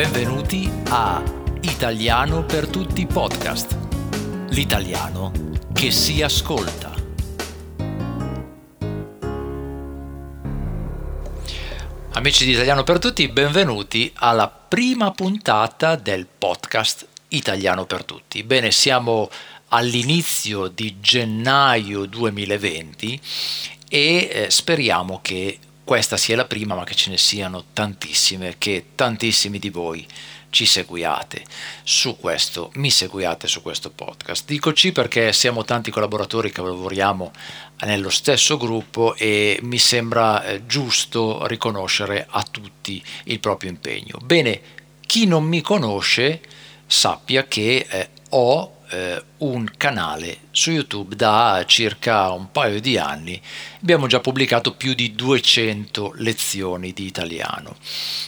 Benvenuti a Italiano per tutti podcast. L'italiano che si ascolta. Amici di Italiano per tutti, benvenuti alla prima puntata del podcast Italiano per tutti. Bene, siamo all'inizio di gennaio 2020 e eh, speriamo che questa sia la prima, ma che ce ne siano tantissime, che tantissimi di voi ci seguiate su questo, mi seguiate su questo podcast. Dico ci perché siamo tanti collaboratori che lavoriamo nello stesso gruppo e mi sembra eh, giusto riconoscere a tutti il proprio impegno. Bene, chi non mi conosce sappia che eh, ho canale su YouTube da circa un paio di anni. Abbiamo già pubblicato più di 200 lezioni di italiano.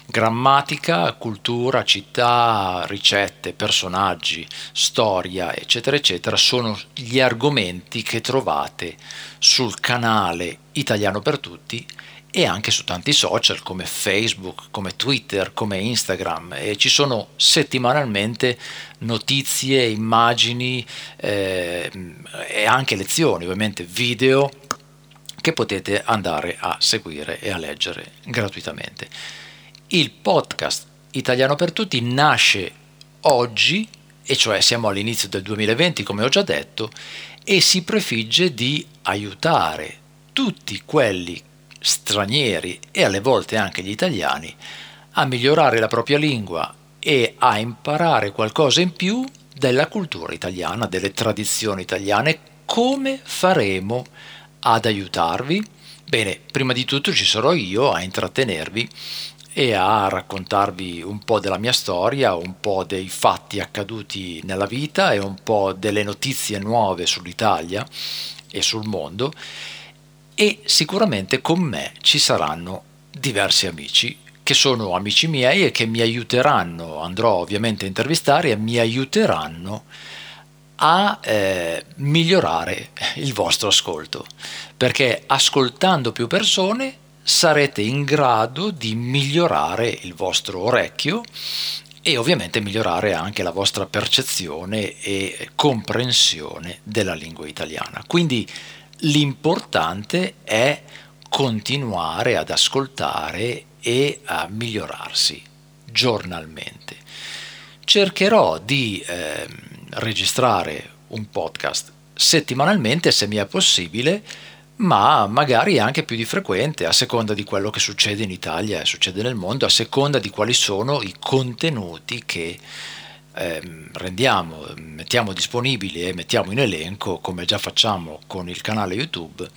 Grammatica, cultura, città, ricette, personaggi, storia, eccetera, eccetera, sono gli argomenti che trovate sul canale Italiano per tutti e anche su tanti social come Facebook, come Twitter, come Instagram e ci sono settimanalmente notizie, immagini eh, e anche lezioni, ovviamente video che potete andare a seguire e a leggere gratuitamente. Il podcast Italiano per tutti nasce oggi, e cioè siamo all'inizio del 2020 come ho già detto, e si prefigge di aiutare tutti quelli stranieri e alle volte anche gli italiani a migliorare la propria lingua e a imparare qualcosa in più della cultura italiana, delle tradizioni italiane. Come faremo ad aiutarvi? Bene, prima di tutto ci sarò io a intrattenervi e a raccontarvi un po' della mia storia, un po' dei fatti accaduti nella vita e un po' delle notizie nuove sull'Italia e sul mondo e sicuramente con me ci saranno diversi amici che sono amici miei e che mi aiuteranno, andrò ovviamente a intervistare e mi aiuteranno a eh, migliorare il vostro ascolto, perché ascoltando più persone sarete in grado di migliorare il vostro orecchio e ovviamente migliorare anche la vostra percezione e comprensione della lingua italiana. Quindi L'importante è continuare ad ascoltare e a migliorarsi giornalmente. Cercherò di eh, registrare un podcast settimanalmente se mi è possibile, ma magari anche più di frequente a seconda di quello che succede in Italia e succede nel mondo, a seconda di quali sono i contenuti che eh, rendiamo, mettiamo disponibili e mettiamo in elenco, come già facciamo con il canale YouTube,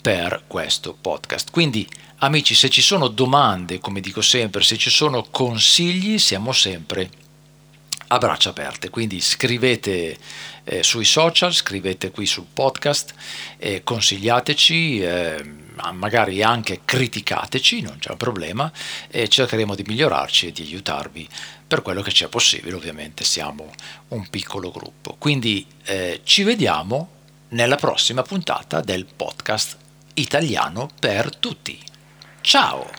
per questo podcast. Quindi, amici, se ci sono domande, come dico sempre, se ci sono consigli, siamo sempre a braccia aperte. Quindi scrivete eh, sui social, scrivete qui sul podcast, eh, consigliateci, eh, magari anche criticateci, non c'è un problema, e cercheremo di migliorarci e di aiutarvi per quello che c'è possibile, ovviamente siamo un piccolo gruppo. Quindi eh, ci vediamo nella prossima puntata del podcast italiano per tutti. Ciao!